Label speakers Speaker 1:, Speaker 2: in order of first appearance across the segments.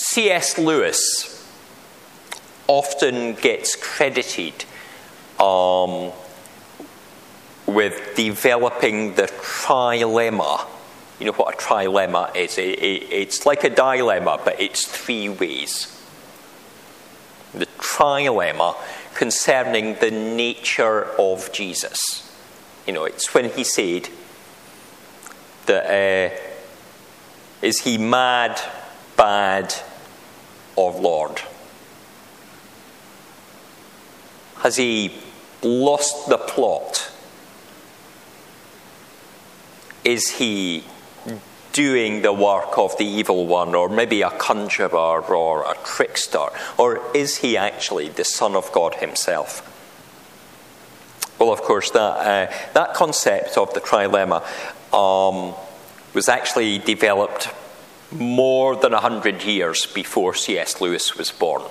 Speaker 1: C.S. Lewis often gets credited um, with developing the trilemma. You know what a trilemma is? it's like a dilemma, but it's three ways. The trilemma concerning the nature of Jesus. You know, it's when he said that uh, is he mad, bad, or Lord? Has he lost the plot? Is he doing the work of the evil one, or maybe a conjurer or a trickster? Or is he actually the Son of God himself? Well, of course, that, uh, that concept of the trilemma um, was actually developed more than 100 years before C.S. Lewis was born.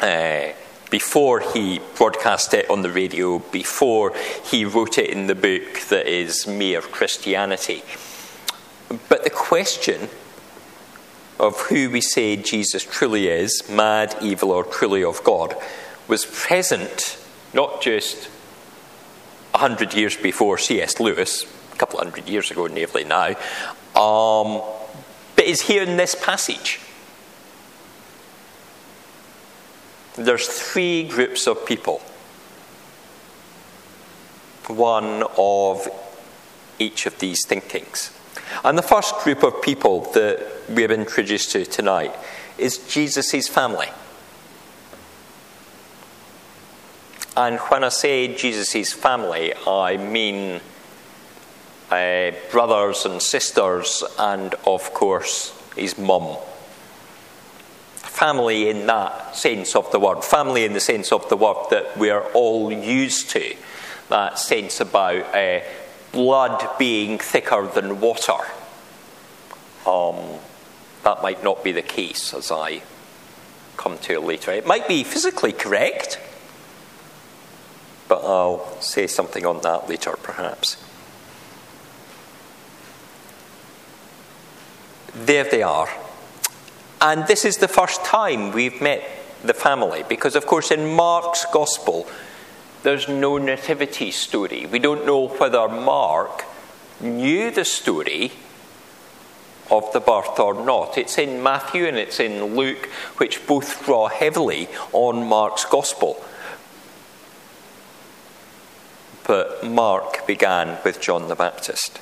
Speaker 1: Uh, before he broadcast it on the radio, before he wrote it in the book that is Mere Christianity. But the question of who we say Jesus truly is, mad, evil, or truly of God, was present not just a hundred years before C.S. Lewis, a couple of hundred years ago, nearly now, um, but is here in this passage. There's three groups of people. One of each of these thinkings. And the first group of people that we're introduced to tonight is Jesus' family. And when I say Jesus' family, I mean uh, brothers and sisters, and of course, his mum family in that sense of the word, family in the sense of the word that we're all used to, that sense about uh, blood being thicker than water. Um, that might not be the case as I come to later. It might be physically correct, but I'll say something on that later perhaps. There they are and this is the first time we've met the family, because, of course, in Mark's Gospel, there's no nativity story. We don't know whether Mark knew the story of the birth or not. It's in Matthew and it's in Luke, which both draw heavily on Mark's Gospel. But Mark began with John the Baptist.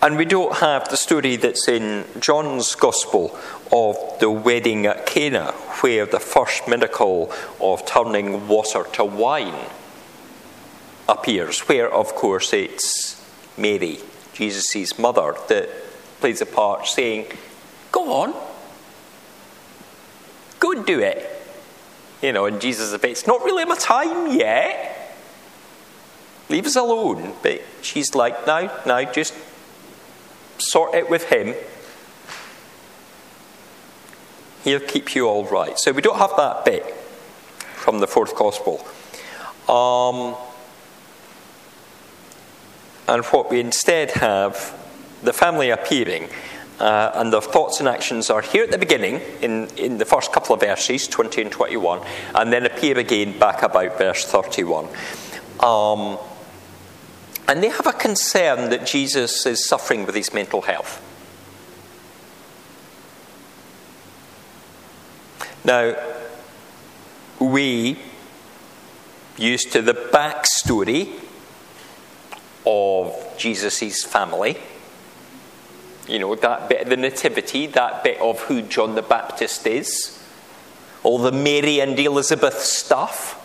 Speaker 1: And we don't have the story that's in John's Gospel of the wedding at Cana, where the first miracle of turning water to wine appears, where, of course, it's Mary, Jesus' mother, that plays a part saying, Go on, go and do it. You know, and Jesus is a bit, It's not really my time yet. Leave us alone. But she's like, No, no, just sort it with Him. He'll keep you all right. So we don't have that bit from the fourth gospel. Um, and what we instead have the family appearing, uh, and their thoughts and actions are here at the beginning, in, in the first couple of verses, 20 and 21, and then appear again back about verse 31. Um, and they have a concern that Jesus is suffering with his mental health. Now, we, used to the backstory of Jesus' family, you know, that bit of the Nativity, that bit of who John the Baptist is, all the Mary and Elizabeth stuff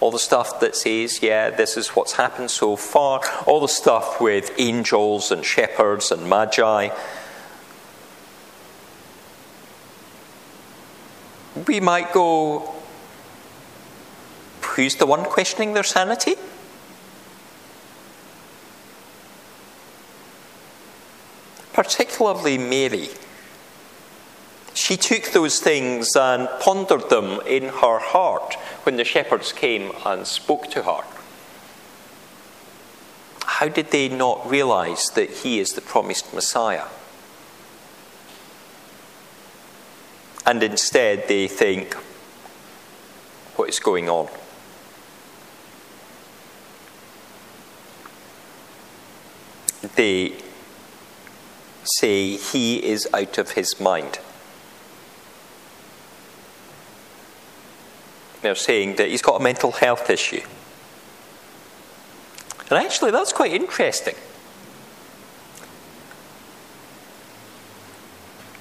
Speaker 1: all the stuff that says, yeah, this is what's happened so far, all the stuff with angels and shepherds and magi. We might go, who's the one questioning their sanity? Particularly Mary. She took those things and pondered them in her heart when the shepherds came and spoke to her. how did they not realize that he is the promised Messiah? And instead, they think, what is going on? They say he is out of his mind. They're saying that he's got a mental health issue. And actually, that's quite interesting.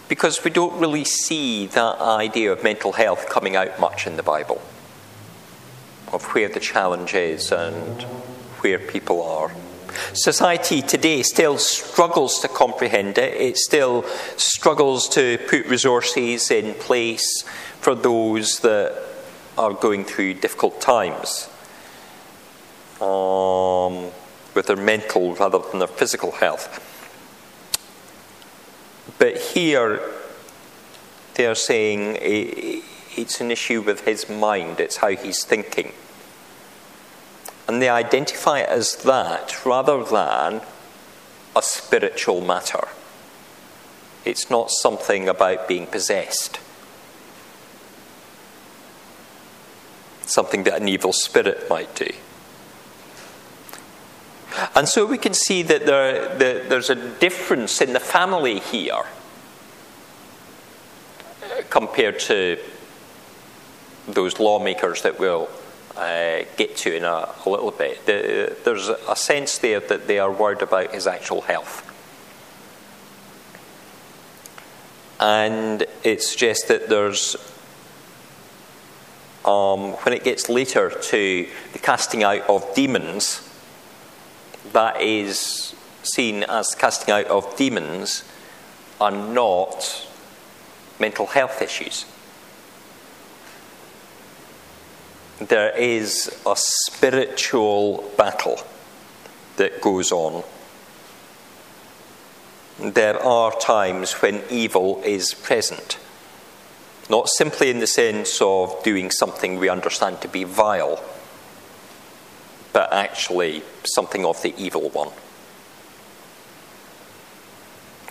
Speaker 1: Because we don't really see that idea of mental health coming out much in the Bible, of where the challenge is and where people are. Society today still struggles to comprehend it. It still struggles to put resources in place for those that are going through difficult times um, with their mental rather than their physical health. But here they are saying it's an issue with his mind, it's how he's thinking. And they identify it as that rather than a spiritual matter. It's not something about being possessed. Something that an evil spirit might do. And so we can see that there, the, there's a difference in the family here compared to those lawmakers that we'll uh, get to in a, a little bit. The, there's a sense there that they are worried about his actual health. And it suggests that there's, um, when it gets later to the casting out of demons, that is seen as casting out of demons are not mental health issues. there is a spiritual battle that goes on. There are times when evil is present, not simply in the sense of doing something we understand to be vile, but actually something of the evil one.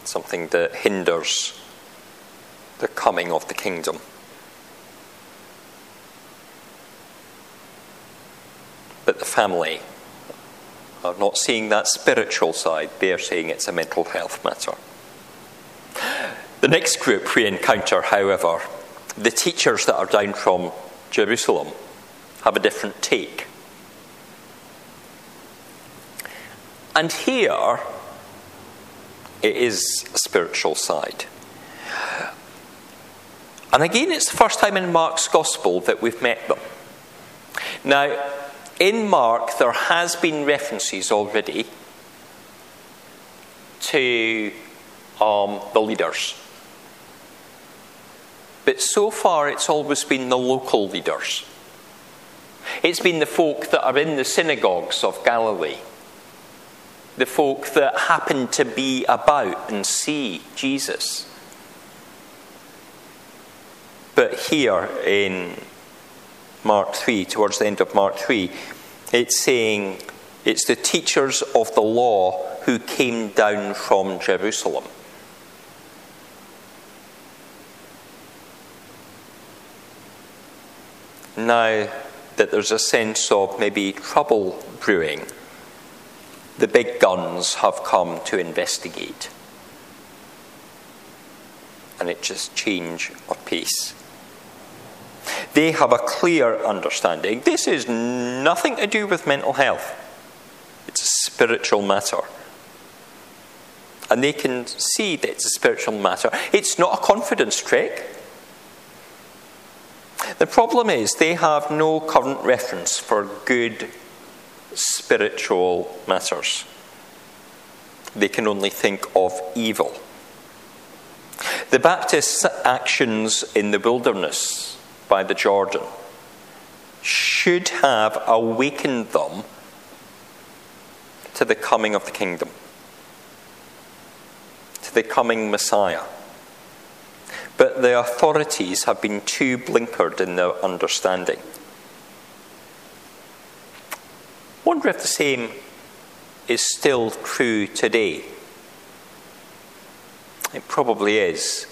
Speaker 1: Something that hinders the coming of the kingdom. but the family are not seeing that spiritual side, they're saying it's a mental health matter. The next group we encounter, however, the teachers that are down from Jerusalem, have a different take. And here, it is a spiritual side. And again, it's the first time in Mark's Gospel that we've met them. Now, in Mark, there has been references already to um, the leaders. But so far, it's always been the local leaders. It's been the folk that are in the synagogues of Galilee, the folk that happen to be about and see Jesus. But here in Mark 3, towards the end of Mark 3, it's saying it's the teachers of the law who came down from Jerusalem. Now that there's a sense of maybe trouble brewing, the big guns have come to investigate. And it just change of pace. They have a clear understanding. This is nothing to do with mental health, it's a spiritual matter. And they can see that it's a spiritual matter. It's not a confidence trick. The problem is they have no current reference for good spiritual matters. They can only think of evil. The Baptist's actions in the wilderness by the Jordan should have awakened them to the coming of the kingdom, to the coming Messiah. But the authorities have been too blinkered in their understanding. Wonder if the same is still true today. It probably is.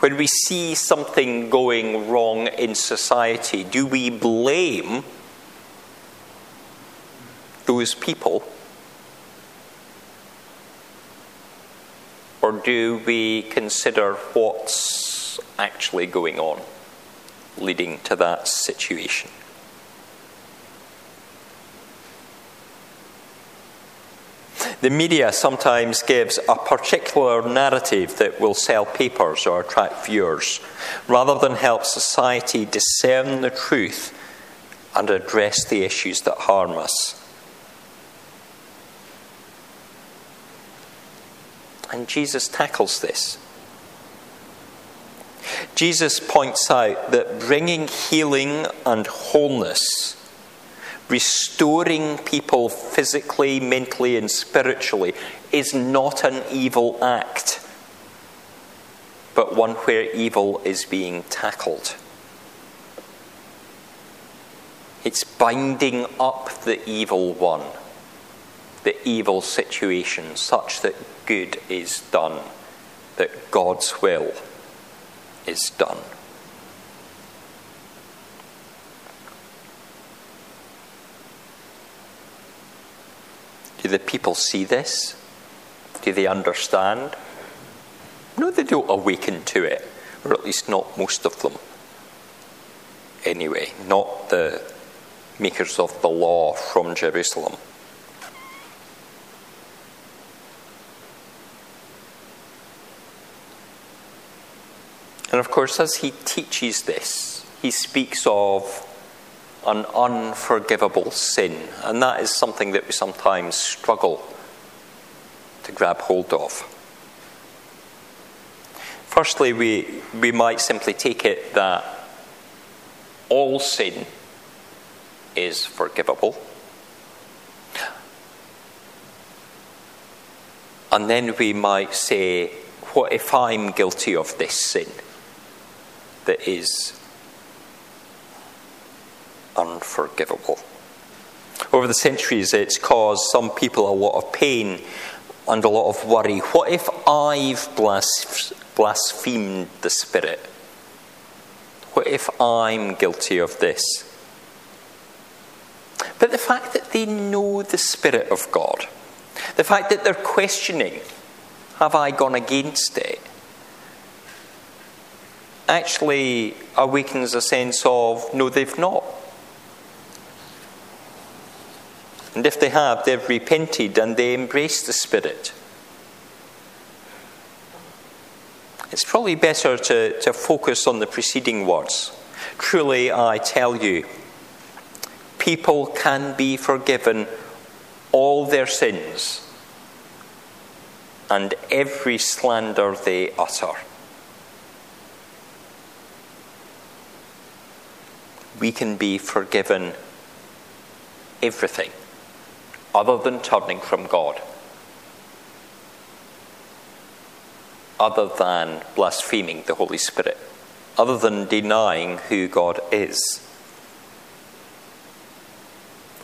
Speaker 1: When we see something going wrong in society, do we blame those people? Or do we consider what's actually going on leading to that situation? The media sometimes gives a particular narrative that will sell papers or attract viewers, rather than help society discern the truth and address the issues that harm us. And Jesus tackles this. Jesus points out that bringing healing and wholeness restoring people physically, mentally, and spiritually is not an evil act, but one where evil is being tackled. It's binding up the evil one, the evil situation, such that good is done, that God's will is done. Do the people see this? Do they understand? No, they don't awaken to it, or at least not most of them. Anyway, not the makers of the law from Jerusalem. And of course, as he teaches this, he speaks of an unforgivable sin. And that is something that we sometimes struggle to grab hold of. Firstly, we, we might simply take it that all sin is forgivable. And then we might say, what if I'm guilty of this sin that is unforgivable. Over the centuries, it's caused some people a lot of pain and a lot of worry. What if I've blasphemed the Spirit? What if I'm guilty of this? But the fact that they know the Spirit of God, the fact that they're questioning, have I gone against it? Actually awakens a sense of, no, they've not. And if they have, they've repented and they embrace the Spirit. It's probably better to, to focus on the preceding words. Truly, I tell you, people can be forgiven all their sins and every slander they utter. We can be forgiven everything other than turning from God, other than blaspheming the Holy Spirit, other than denying who God is.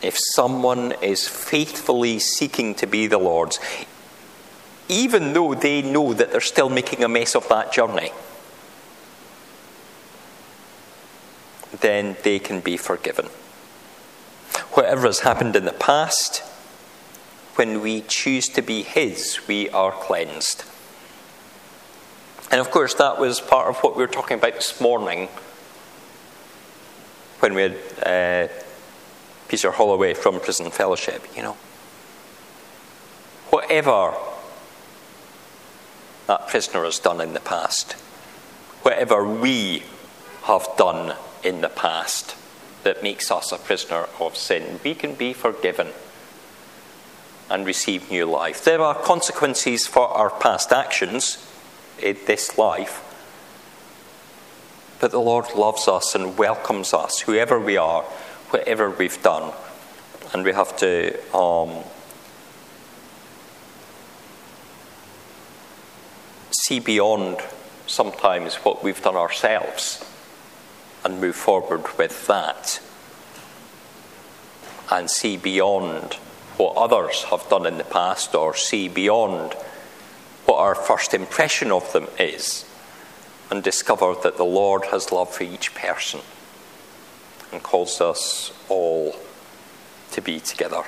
Speaker 1: If someone is faithfully seeking to be the Lord's, even though they know that they're still making a mess of that journey, then they can be forgiven. Whatever has happened in the past, when we choose to be His, we are cleansed. And of course, that was part of what we were talking about this morning when we had uh, Peter Holloway from Prison Fellowship, you know. Whatever that prisoner has done in the past, whatever we have done in the past that makes us a prisoner of sin, we can be forgiven and receive new life. There are consequences for our past actions in this life, but the Lord loves us and welcomes us, whoever we are, whatever we've done. And we have to um, see beyond sometimes what we've done ourselves and move forward with that and see beyond what others have done in the past or see beyond what our first impression of them is and discover that the Lord has love for each person and calls us all to be together.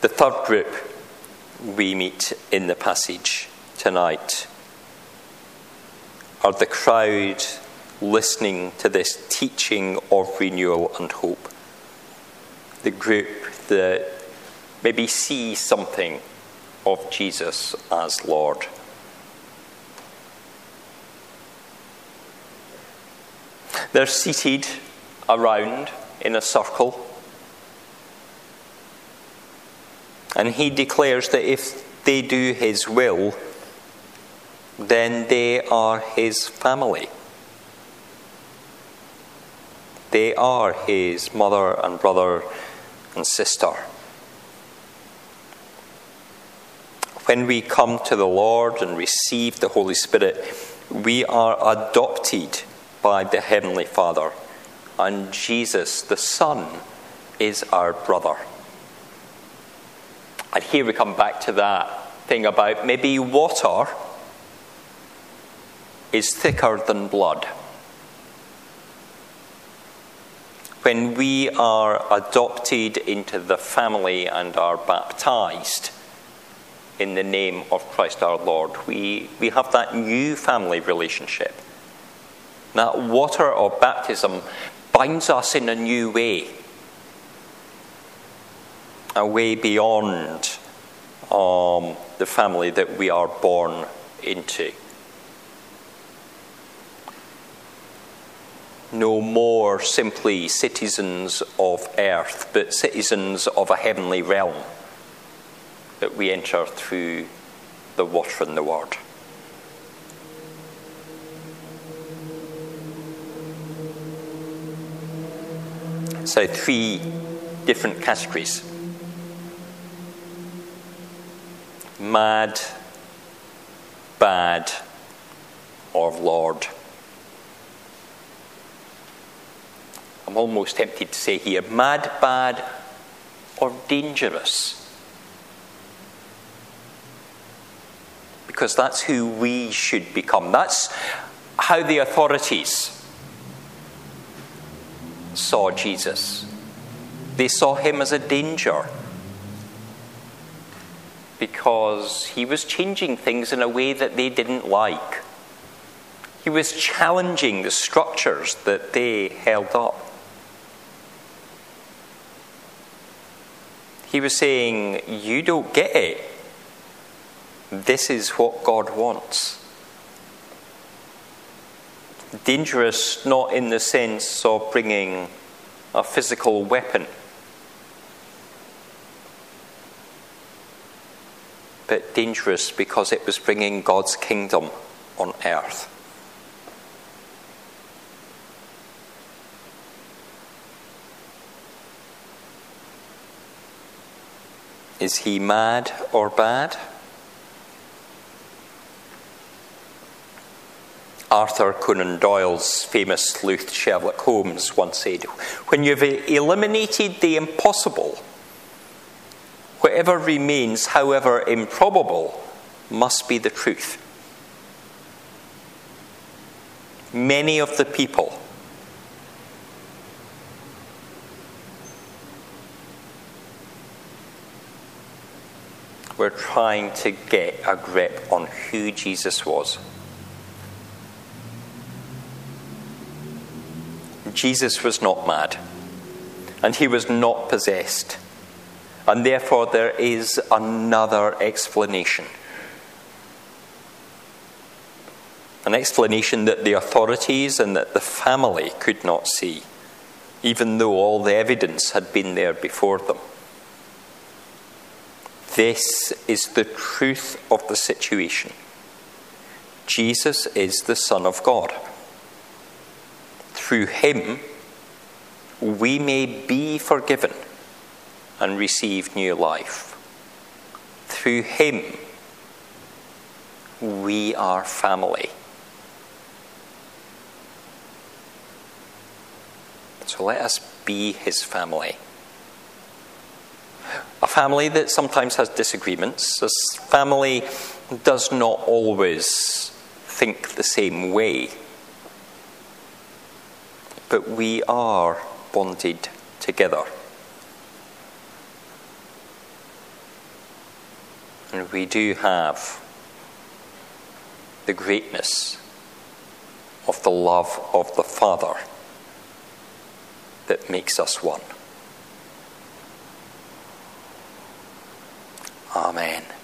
Speaker 1: The third group we meet in the passage tonight are the crowd listening to this teaching of renewal and hope. The group that maybe see something of Jesus as Lord. They're seated around in a circle. And he declares that if they do his will, then they are his family. They are his mother and brother and sister. When we come to the Lord and receive the Holy Spirit, we are adopted by the Heavenly Father, and Jesus, the Son, is our brother. And here we come back to that thing about maybe water is thicker than blood. When we are adopted into the family and are baptized in the name of Christ our Lord, we, we have that new family relationship. That water of baptism binds us in a new way, a way beyond um, the family that we are born into. No more simply citizens of earth, but citizens of a heavenly realm that we enter through the water and the word. So, three different categories mad, bad, or Lord. I'm almost tempted to say here mad, bad, or dangerous. Because that's who we should become. That's how the authorities saw Jesus. They saw him as a danger because he was changing things in a way that they didn't like. He was challenging the structures that they held up. He was saying, You don't get it. This is what God wants dangerous not in the sense of bringing a physical weapon, but dangerous because it was bringing God's kingdom on earth. Is he mad or bad? Arthur Conan Doyle's famous sleuth Sherlock Holmes once said When you've eliminated the impossible, whatever remains, however improbable, must be the truth. Many of the people were trying to get a grip on who Jesus was. Jesus was not mad, and he was not possessed. And therefore, there is another explanation. An explanation that the authorities and that the family could not see, even though all the evidence had been there before them. This is the truth of the situation. Jesus is the Son of God through him, we may be forgiven and receive new life. Through him, we are family. So let us be his family family that sometimes has disagreements. A family does not always think the same way. But we are bonded together. And we do have the greatness of the love of the Father that makes us one. Amen.